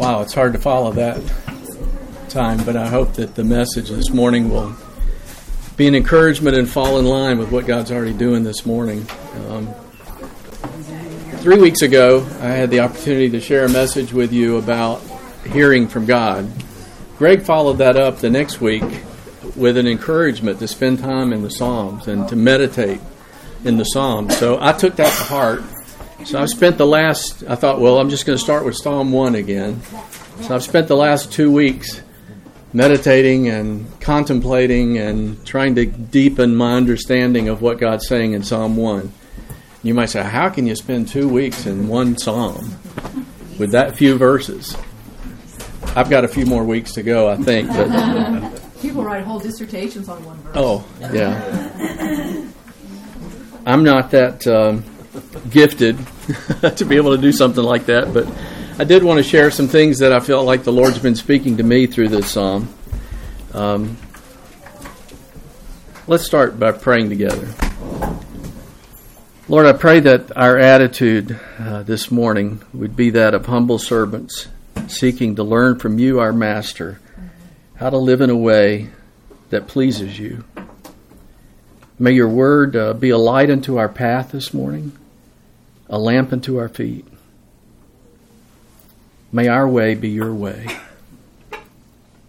Wow, it's hard to follow that time, but I hope that the message this morning will be an encouragement and fall in line with what God's already doing this morning. Um, three weeks ago, I had the opportunity to share a message with you about hearing from God. Greg followed that up the next week with an encouragement to spend time in the Psalms and to meditate in the Psalms. So I took that to heart so I've spent the last, I thought, well, I'm just going to start with Psalm 1 again. So I've spent the last two weeks meditating and contemplating and trying to deepen my understanding of what God's saying in Psalm 1. You might say, how can you spend two weeks in one psalm with that few verses? I've got a few more weeks to go, I think. But people write whole dissertations on one verse. Oh, yeah. I'm not that um, gifted to be able to do something like that, but I did want to share some things that I felt like the Lord's been speaking to me through this psalm. Um, let's start by praying together. Lord, I pray that our attitude uh, this morning would be that of humble servants seeking to learn from you, our Master, how to live in a way that pleases you. May your word uh, be a light unto our path this morning a lamp unto our feet. May our way be your way.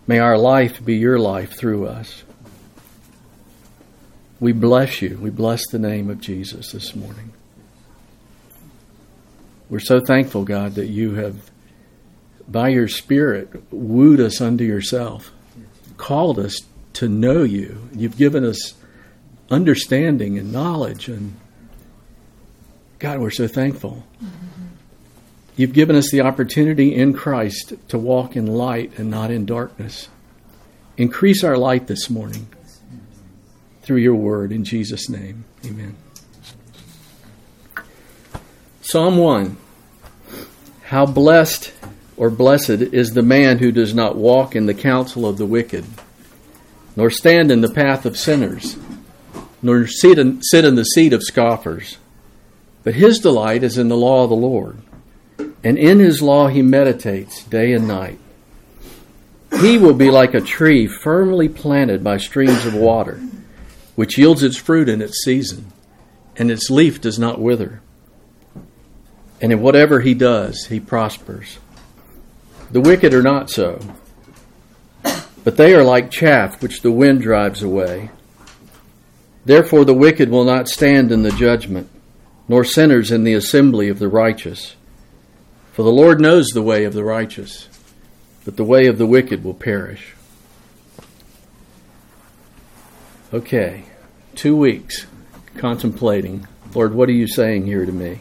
May our life be your life through us. We bless you. We bless the name of Jesus this morning. We're so thankful, God, that you have, by your Spirit, wooed us unto yourself, called us to know you. You've given us understanding and knowledge and God, we're so thankful. Mm-hmm. You've given us the opportunity in Christ to walk in light and not in darkness. Increase our light this morning through your word in Jesus' name. Amen. Psalm 1 How blessed or blessed is the man who does not walk in the counsel of the wicked, nor stand in the path of sinners, nor sit in, sit in the seat of scoffers but his delight is in the law of the Lord, and in his law he meditates day and night. He will be like a tree firmly planted by streams of water, which yields its fruit in its season, and its leaf does not wither. And in whatever he does, he prospers. The wicked are not so, but they are like chaff which the wind drives away. Therefore, the wicked will not stand in the judgment nor sinners in the assembly of the righteous. For the Lord knows the way of the righteous, but the way of the wicked will perish. Okay, two weeks contemplating. Lord, what are you saying here to me?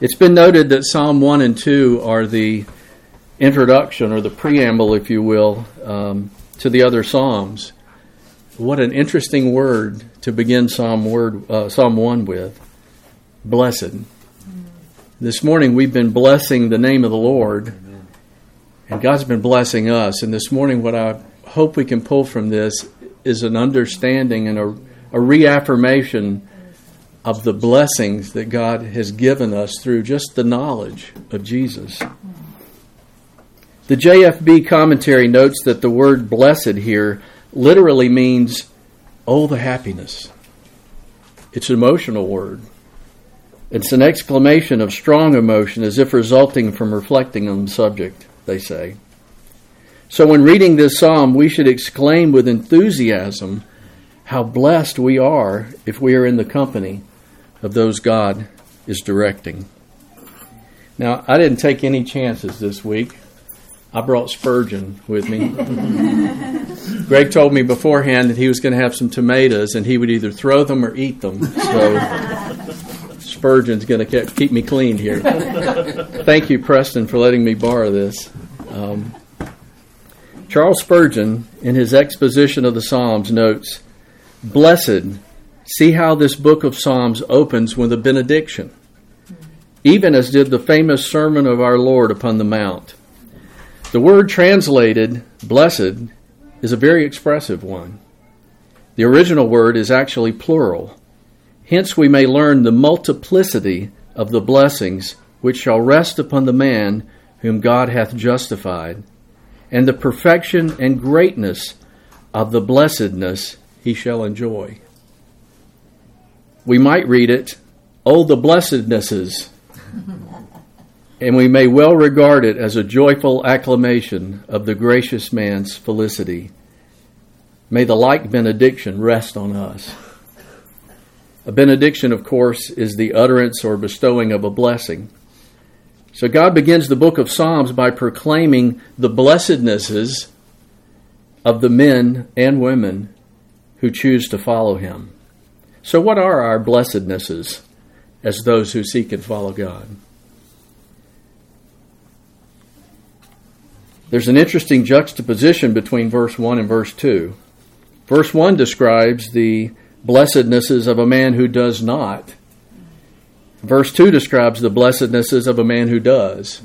It's been noted that Psalm 1 and 2 are the introduction or the preamble, if you will, um, to the other Psalms. What an interesting word to begin Psalm word uh, Psalm one with. Blessed. This morning we've been blessing the name of the Lord, and God's been blessing us. And this morning, what I hope we can pull from this is an understanding and a, a reaffirmation of the blessings that God has given us through just the knowledge of Jesus. The JFB commentary notes that the word blessed here literally means, oh, the happiness. It's an emotional word. It's an exclamation of strong emotion as if resulting from reflecting on the subject, they say. So when reading this psalm, we should exclaim with enthusiasm how blessed we are if we are in the company of those God is directing. Now, I didn't take any chances this week. I brought Spurgeon with me. Greg told me beforehand that he was going to have some tomatoes and he would either throw them or eat them. So Spurgeon's going to keep me clean here. Thank you, Preston, for letting me borrow this. Um, Charles Spurgeon, in his exposition of the Psalms, notes Blessed, see how this book of Psalms opens with a benediction, even as did the famous sermon of our Lord upon the Mount. The word translated blessed is a very expressive one. The original word is actually plural. Hence, we may learn the multiplicity of the blessings which shall rest upon the man whom God hath justified, and the perfection and greatness of the blessedness he shall enjoy. We might read it, Oh, the blessednesses. and we may well regard it as a joyful acclamation of the gracious man's felicity. May the like benediction rest on us. A benediction, of course, is the utterance or bestowing of a blessing. So God begins the book of Psalms by proclaiming the blessednesses of the men and women who choose to follow him. So, what are our blessednesses as those who seek and follow God? There's an interesting juxtaposition between verse 1 and verse 2. Verse 1 describes the blessednesses of a man who does not Verse 2 describes the blessednesses of a man who does.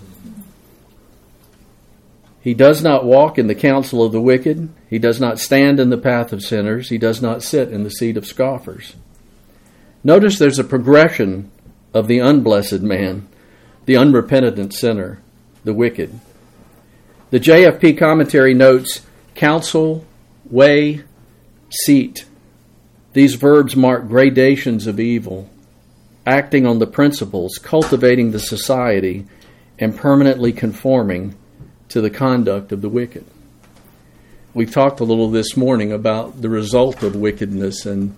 He does not walk in the counsel of the wicked. He does not stand in the path of sinners. He does not sit in the seat of scoffers. Notice there's a progression of the unblessed man, the unrepentant sinner, the wicked. The JFB commentary notes counsel, way, seat. These verbs mark gradations of evil acting on the principles, cultivating the society, and permanently conforming to the conduct of the wicked. We've talked a little this morning about the result of wickedness, and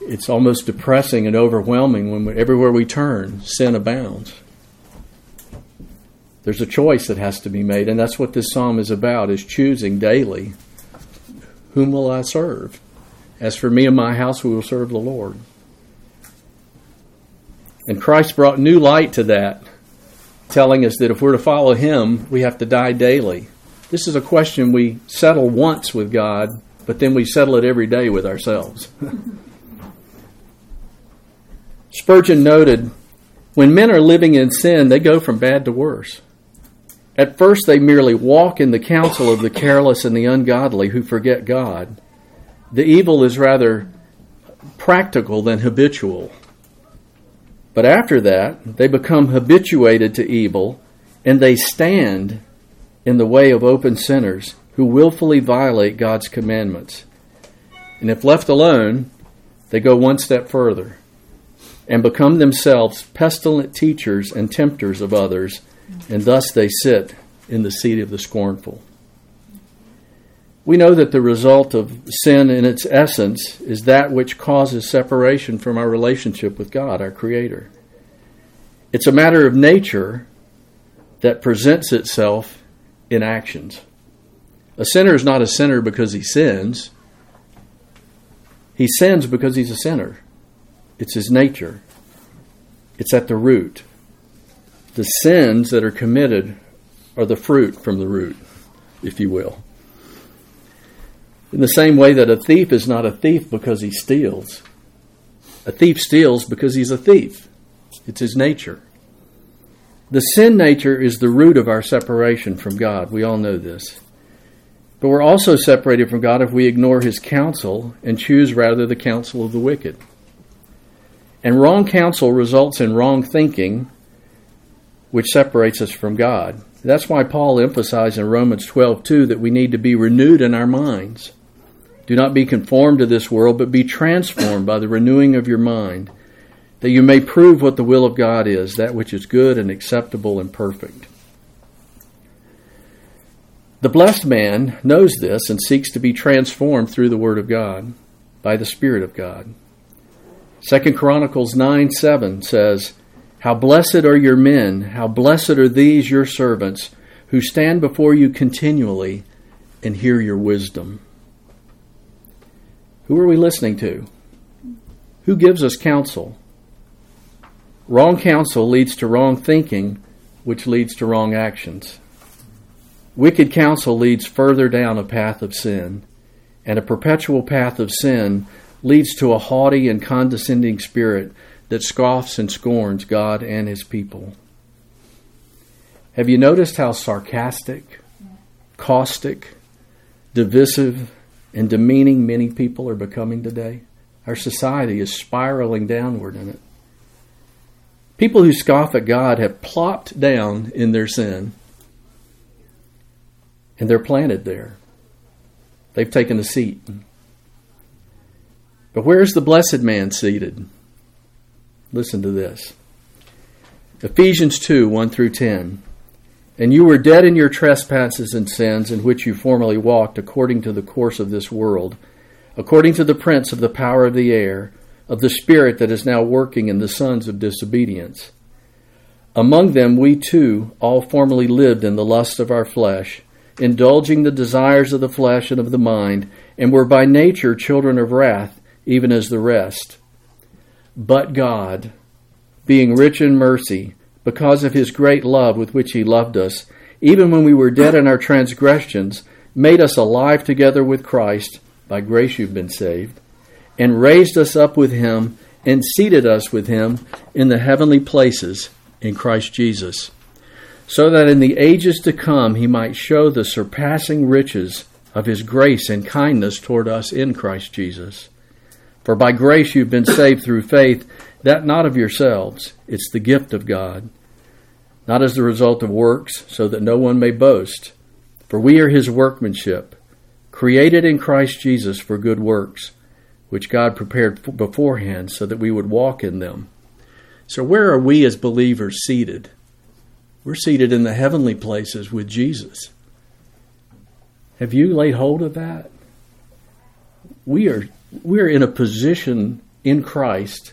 it's almost depressing and overwhelming when we, everywhere we turn, sin abounds. There's a choice that has to be made, and that's what this psalm is about: is choosing daily whom will I serve. As for me and my house, we will serve the Lord. And Christ brought new light to that, telling us that if we're to follow Him, we have to die daily. This is a question we settle once with God, but then we settle it every day with ourselves. Spurgeon noted when men are living in sin, they go from bad to worse. At first, they merely walk in the counsel of the careless and the ungodly who forget God. The evil is rather practical than habitual. But after that, they become habituated to evil and they stand in the way of open sinners who willfully violate God's commandments. And if left alone, they go one step further and become themselves pestilent teachers and tempters of others, and thus they sit in the seat of the scornful. We know that the result of sin in its essence is that which causes separation from our relationship with God, our Creator. It's a matter of nature that presents itself in actions. A sinner is not a sinner because he sins, he sins because he's a sinner. It's his nature, it's at the root. The sins that are committed are the fruit from the root, if you will. In the same way that a thief is not a thief because he steals, a thief steals because he's a thief. It's his nature. The sin nature is the root of our separation from God. We all know this. But we're also separated from God if we ignore his counsel and choose rather the counsel of the wicked. And wrong counsel results in wrong thinking, which separates us from God. That's why Paul emphasized in Romans 12 2 that we need to be renewed in our minds. Do not be conformed to this world, but be transformed by the renewing of your mind, that you may prove what the will of God is, that which is good and acceptable and perfect. The blessed man knows this and seeks to be transformed through the Word of God, by the Spirit of God. Second Chronicles 9 7 says, How blessed are your men, how blessed are these your servants, who stand before you continually and hear your wisdom. Who are we listening to? Who gives us counsel? Wrong counsel leads to wrong thinking, which leads to wrong actions. Wicked counsel leads further down a path of sin, and a perpetual path of sin leads to a haughty and condescending spirit that scoffs and scorns God and his people. Have you noticed how sarcastic, caustic, divisive, and demeaning many people are becoming today. Our society is spiraling downward in it. People who scoff at God have plopped down in their sin and they're planted there. They've taken a seat. But where's the blessed man seated? Listen to this Ephesians 2 1 through 10. And you were dead in your trespasses and sins in which you formerly walked according to the course of this world, according to the prince of the power of the air, of the spirit that is now working in the sons of disobedience. Among them we too all formerly lived in the lust of our flesh, indulging the desires of the flesh and of the mind, and were by nature children of wrath, even as the rest. But God, being rich in mercy, because of his great love with which he loved us, even when we were dead in our transgressions, made us alive together with Christ, by grace you've been saved, and raised us up with him, and seated us with him in the heavenly places in Christ Jesus, so that in the ages to come he might show the surpassing riches of his grace and kindness toward us in Christ Jesus. For by grace you've been saved through faith, that not of yourselves, it's the gift of God, not as the result of works, so that no one may boast. For we are his workmanship, created in Christ Jesus for good works, which God prepared beforehand so that we would walk in them. So, where are we as believers seated? We're seated in the heavenly places with Jesus. Have you laid hold of that? We are we're in a position in Christ.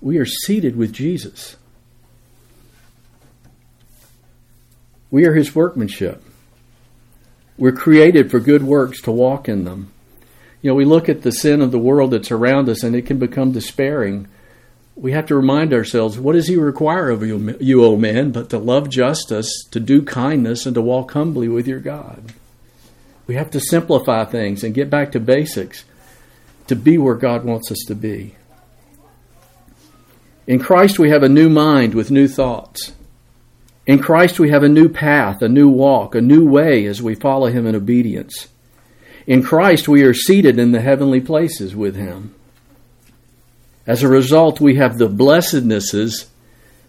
We are seated with Jesus. We are his workmanship. We're created for good works to walk in them. You know, we look at the sin of the world that's around us and it can become despairing. We have to remind ourselves what does he require of you, you, O man, but to love justice, to do kindness, and to walk humbly with your God. We have to simplify things and get back to basics to be where God wants us to be. In Christ, we have a new mind with new thoughts. In Christ, we have a new path, a new walk, a new way as we follow Him in obedience. In Christ, we are seated in the heavenly places with Him. As a result, we have the blessednesses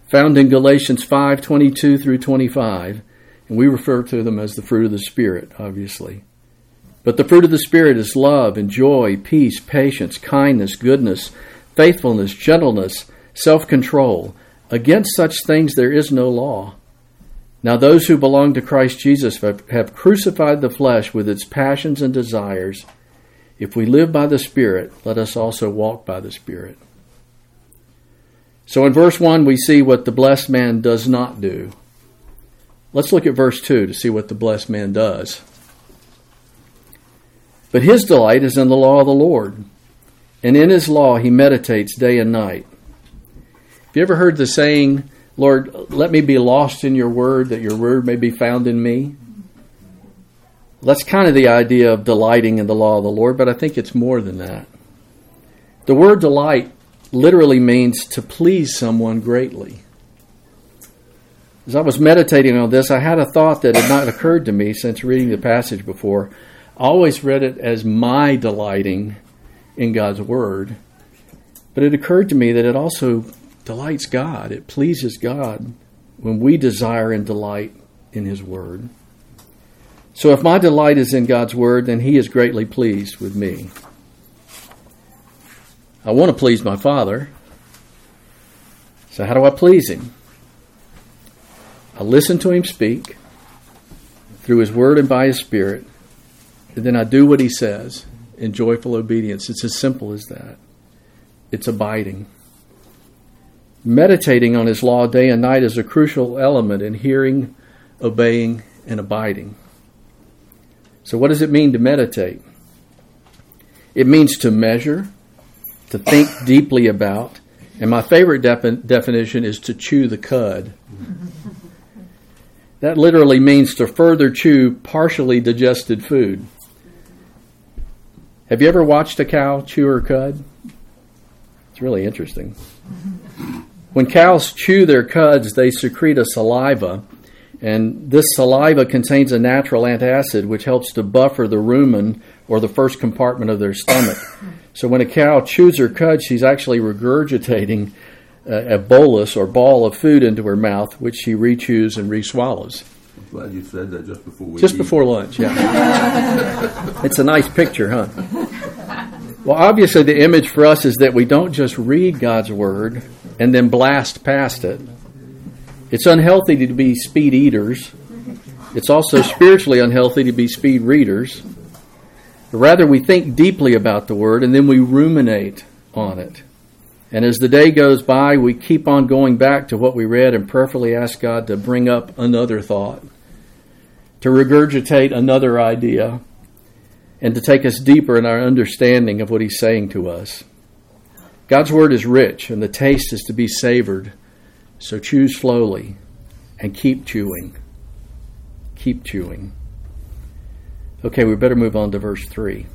found in Galatians 5 22 through 25, and we refer to them as the fruit of the Spirit, obviously. But the fruit of the Spirit is love and joy, peace, patience, kindness, goodness, faithfulness, gentleness, self control. Against such things there is no law. Now, those who belong to Christ Jesus have crucified the flesh with its passions and desires. If we live by the Spirit, let us also walk by the Spirit. So in verse 1, we see what the blessed man does not do. Let's look at verse 2 to see what the blessed man does. But his delight is in the law of the Lord, and in his law he meditates day and night. Have you ever heard the saying, Lord, let me be lost in your word, that your word may be found in me. That's kind of the idea of delighting in the law of the Lord, but I think it's more than that. The word delight literally means to please someone greatly. As I was meditating on this, I had a thought that had not occurred to me since reading the passage before. Always read it as my delighting in God's Word, but it occurred to me that it also delights God. It pleases God when we desire and delight in His Word. So if my delight is in God's Word, then He is greatly pleased with me. I want to please my Father. So how do I please Him? I listen to Him speak through His Word and by His Spirit, then I do what He says in joyful obedience. It's as simple as that. It's abiding. Meditating on His law day and night is a crucial element in hearing, obeying, and abiding. So, what does it mean to meditate? It means to measure, to think deeply about, and my favorite definition is to chew the cud. That literally means to further chew partially digested food. Have you ever watched a cow chew her cud? It's really interesting. When cows chew their cuds, they secrete a saliva, and this saliva contains a natural antacid which helps to buffer the rumen or the first compartment of their stomach. So when a cow chews her cud, she's actually regurgitating a, a bolus or ball of food into her mouth, which she rechews and reswallows. Glad you said that just before we Just eat. before lunch, yeah. it's a nice picture, huh? Well, obviously, the image for us is that we don't just read God's Word and then blast past it. It's unhealthy to be speed eaters. It's also spiritually unhealthy to be speed readers. Rather, we think deeply about the Word and then we ruminate on it. And as the day goes by, we keep on going back to what we read and prayerfully ask God to bring up another thought, to regurgitate another idea, and to take us deeper in our understanding of what He's saying to us. God's Word is rich, and the taste is to be savored. So choose slowly and keep chewing. Keep chewing. Okay, we better move on to verse 3.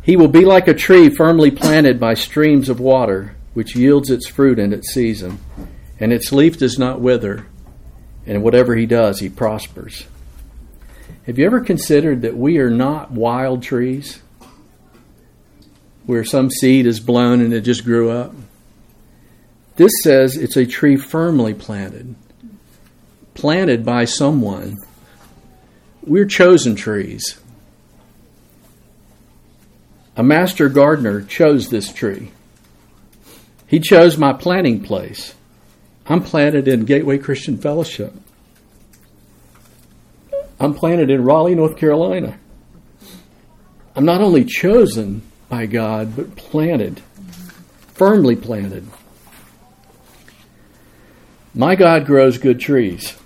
He will be like a tree firmly planted by streams of water, which yields its fruit in its season, and its leaf does not wither, and whatever he does, he prospers. Have you ever considered that we are not wild trees, where some seed is blown and it just grew up? This says it's a tree firmly planted, planted by someone. We're chosen trees. A master gardener chose this tree. He chose my planting place. I'm planted in Gateway Christian Fellowship. I'm planted in Raleigh, North Carolina. I'm not only chosen by God, but planted, firmly planted. My God grows good trees,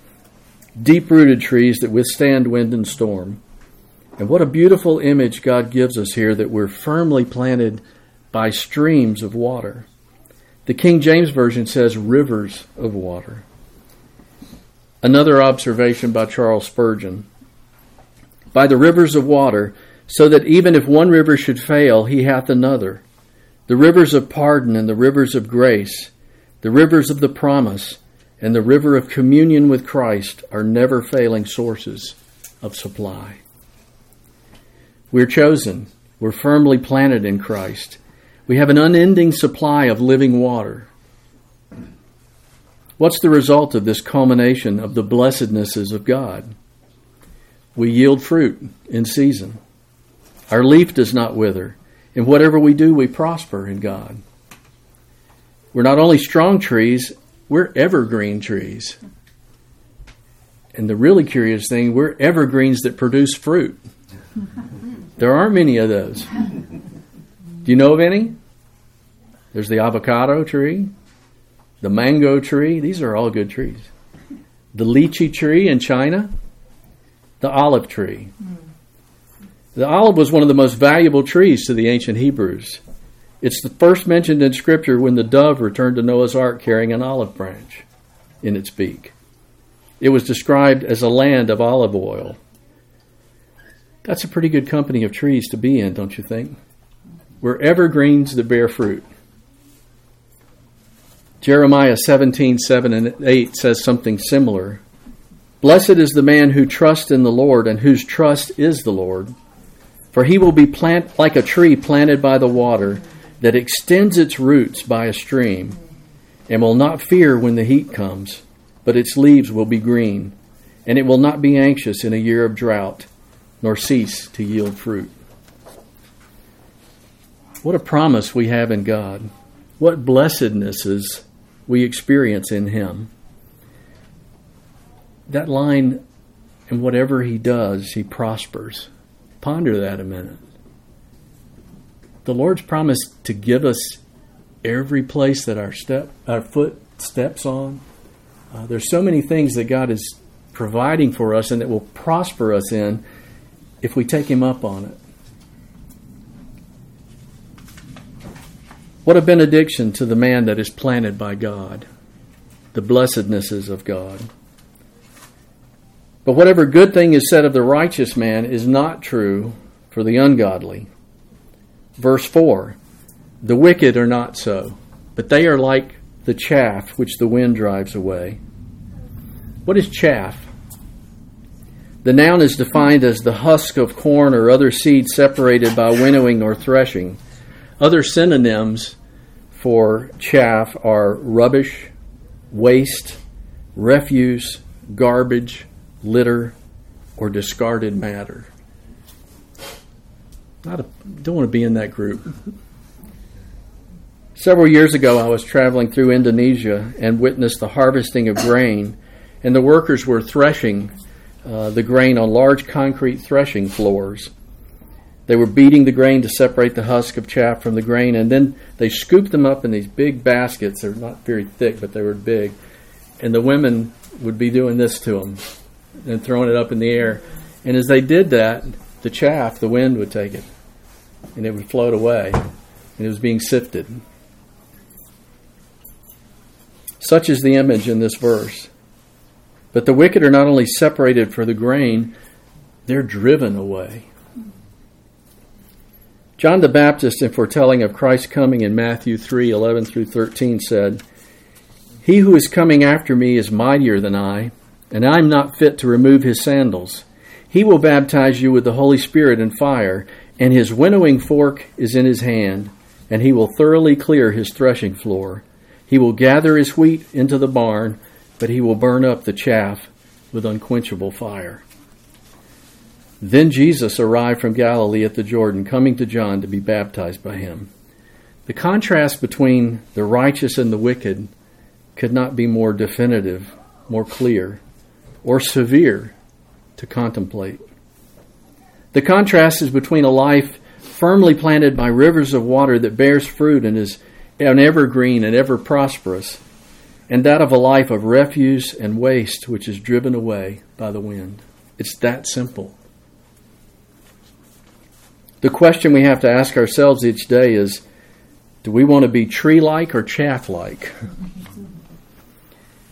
deep rooted trees that withstand wind and storm. And what a beautiful image God gives us here that we're firmly planted by streams of water. The King James Version says rivers of water. Another observation by Charles Spurgeon. By the rivers of water, so that even if one river should fail, he hath another. The rivers of pardon and the rivers of grace, the rivers of the promise, and the river of communion with Christ are never failing sources of supply. We're chosen. We're firmly planted in Christ. We have an unending supply of living water. What's the result of this culmination of the blessednesses of God? We yield fruit in season. Our leaf does not wither. and whatever we do, we prosper in God. We're not only strong trees, we're evergreen trees. And the really curious thing, we're evergreens that produce fruit. There aren't many of those. Do you know of any? There's the avocado tree, the mango tree. These are all good trees. The lychee tree in China, the olive tree. The olive was one of the most valuable trees to the ancient Hebrews. It's the first mentioned in Scripture when the dove returned to Noah's ark carrying an olive branch in its beak. It was described as a land of olive oil. That's a pretty good company of trees to be in, don't you think? We're evergreens that bear fruit. Jeremiah 17, 7 and 8 says something similar. Blessed is the man who trusts in the Lord and whose trust is the Lord. For he will be plant like a tree planted by the water that extends its roots by a stream and will not fear when the heat comes, but its leaves will be green, and it will not be anxious in a year of drought, nor cease to yield fruit. What a promise we have in God. What blessednesses we experience in Him. That line, and whatever He does, He prospers. Ponder that a minute. The Lord's promised to give us every place that our step, our foot steps on. Uh, there's so many things that God is providing for us and that will prosper us in if we take Him up on it. What a benediction to the man that is planted by God, the blessednesses of God. But whatever good thing is said of the righteous man is not true for the ungodly. Verse 4 The wicked are not so, but they are like the chaff which the wind drives away. What is chaff? The noun is defined as the husk of corn or other seed separated by winnowing or threshing. Other synonyms for chaff are rubbish, waste, refuse, garbage, litter, or discarded matter. Not a, don't want to be in that group. Several years ago, I was traveling through Indonesia and witnessed the harvesting of grain, and the workers were threshing uh, the grain on large concrete threshing floors. They were beating the grain to separate the husk of chaff from the grain, and then they scooped them up in these big baskets. They're not very thick, but they were big. And the women would be doing this to them and throwing it up in the air. And as they did that, the chaff, the wind would take it, and it would float away, and it was being sifted. Such is the image in this verse. But the wicked are not only separated for the grain, they're driven away. John the Baptist, in foretelling of Christ's coming in Matthew 3 11 through 13, said, He who is coming after me is mightier than I, and I am not fit to remove his sandals. He will baptize you with the Holy Spirit and fire, and his winnowing fork is in his hand, and he will thoroughly clear his threshing floor. He will gather his wheat into the barn, but he will burn up the chaff with unquenchable fire. Then Jesus arrived from Galilee at the Jordan, coming to John to be baptized by him. The contrast between the righteous and the wicked could not be more definitive, more clear, or severe to contemplate. The contrast is between a life firmly planted by rivers of water that bears fruit and is an evergreen and ever prosperous, and that of a life of refuse and waste which is driven away by the wind. It's that simple. The question we have to ask ourselves each day is do we want to be tree like or chaff like?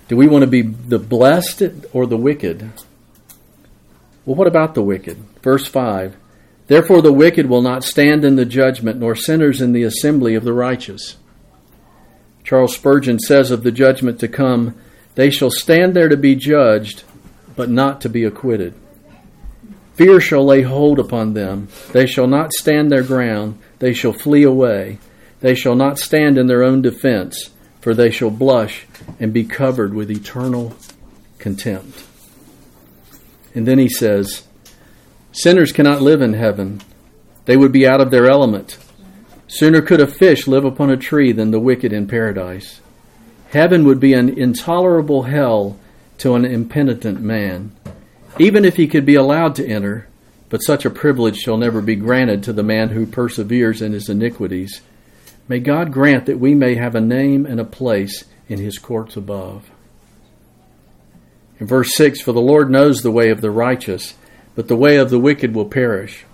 do we want to be the blessed or the wicked? Well, what about the wicked? Verse 5 Therefore the wicked will not stand in the judgment, nor sinners in the assembly of the righteous. Charles Spurgeon says of the judgment to come, They shall stand there to be judged, but not to be acquitted. Fear shall lay hold upon them. They shall not stand their ground. They shall flee away. They shall not stand in their own defense, for they shall blush and be covered with eternal contempt. And then he says, Sinners cannot live in heaven. They would be out of their element. Sooner could a fish live upon a tree than the wicked in paradise. Heaven would be an intolerable hell to an impenitent man even if he could be allowed to enter, but such a privilege shall never be granted to the man who perseveres in his iniquities. May God grant that we may have a name and a place in his courts above. In verse 6 For the Lord knows the way of the righteous, but the way of the wicked will perish.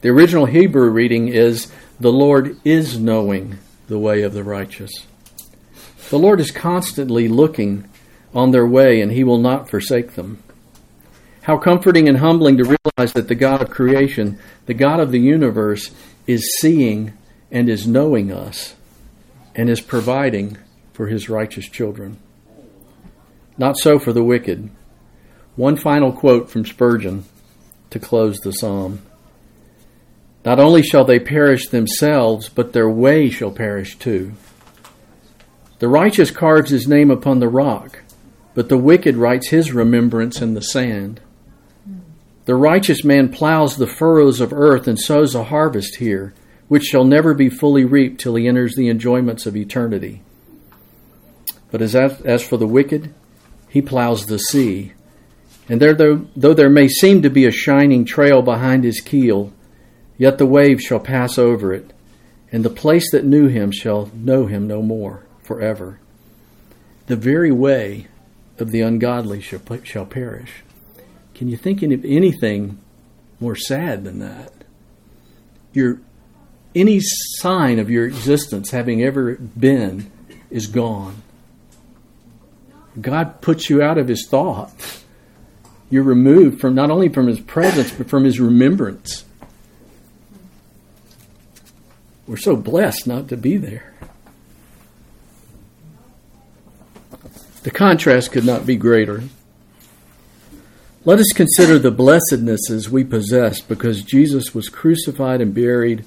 The original Hebrew reading is The Lord is knowing the way of the righteous. The Lord is constantly looking on their way, and he will not forsake them. How comforting and humbling to realize that the God of creation, the God of the universe, is seeing and is knowing us and is providing for his righteous children. Not so for the wicked. One final quote from Spurgeon to close the psalm. Not only shall they perish themselves, but their way shall perish too. The righteous carves his name upon the rock, but the wicked writes his remembrance in the sand. The righteous man plows the furrows of earth and sows a harvest here, which shall never be fully reaped till he enters the enjoyments of eternity. But as, as for the wicked, he plows the sea. And there, though, though there may seem to be a shining trail behind his keel, yet the waves shall pass over it, and the place that knew him shall know him no more forever. The very way of the ungodly shall, shall perish. Can you think of anything more sad than that? Your any sign of your existence having ever been is gone. God puts you out of his thought. You're removed from not only from his presence, but from his remembrance. We're so blessed not to be there. The contrast could not be greater. Let us consider the blessednesses we possess because Jesus was crucified and buried,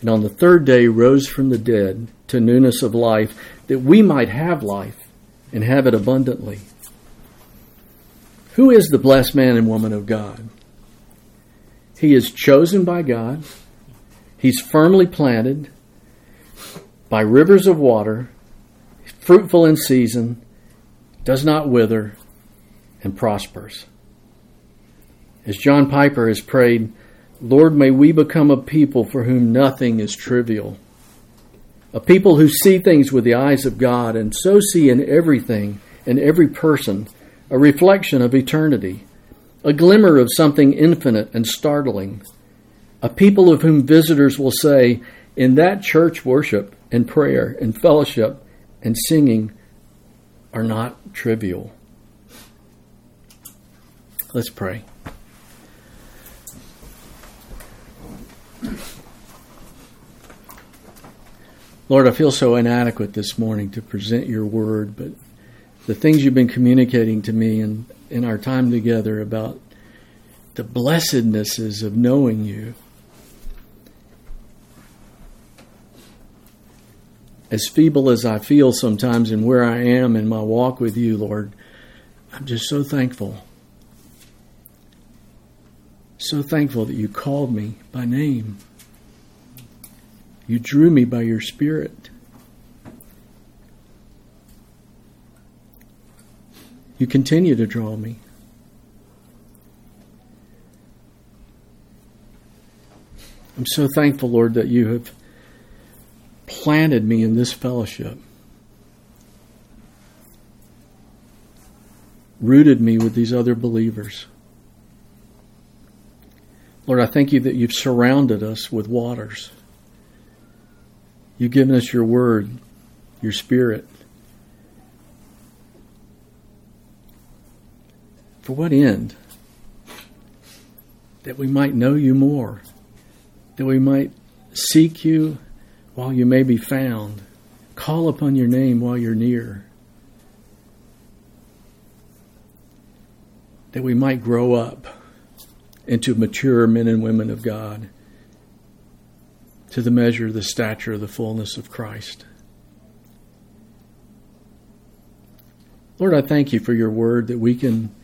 and on the third day rose from the dead to newness of life, that we might have life and have it abundantly. Who is the blessed man and woman of God? He is chosen by God. He's firmly planted by rivers of water, fruitful in season, does not wither, and prospers. As John Piper has prayed, Lord, may we become a people for whom nothing is trivial. A people who see things with the eyes of God and so see in everything and every person a reflection of eternity, a glimmer of something infinite and startling. A people of whom visitors will say, in that church worship and prayer and fellowship and singing are not trivial. Let's pray. Lord, I feel so inadequate this morning to present your word, but the things you've been communicating to me in, in our time together about the blessednesses of knowing you. As feeble as I feel sometimes in where I am in my walk with you, Lord, I'm just so thankful. So thankful that you called me by name. You drew me by your Spirit. You continue to draw me. I'm so thankful, Lord, that you have planted me in this fellowship, rooted me with these other believers. Lord, I thank you that you've surrounded us with waters. You've given us your word, your spirit. For what end? That we might know you more, that we might seek you while you may be found, call upon your name while you're near, that we might grow up into mature men and women of God to the measure of the stature of the fullness of Christ. Lord, I thank you for your word that we can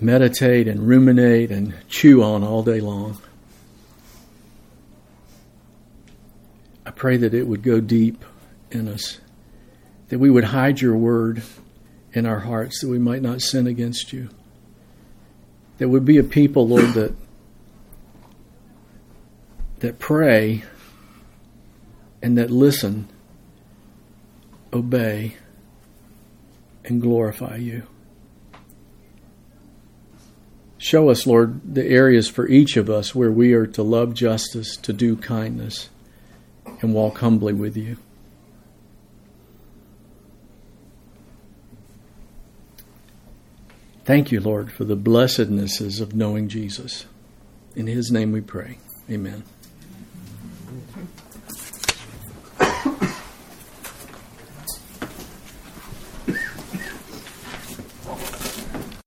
meditate and ruminate and chew on all day long. I pray that it would go deep in us, that we would hide your word in our hearts, that we might not sin against you. That would be a people, Lord, that that pray and that listen, obey, and glorify you. Show us, Lord, the areas for each of us where we are to love justice, to do kindness, and walk humbly with you. Thank you, Lord, for the blessednesses of knowing Jesus. In his name we pray. Amen.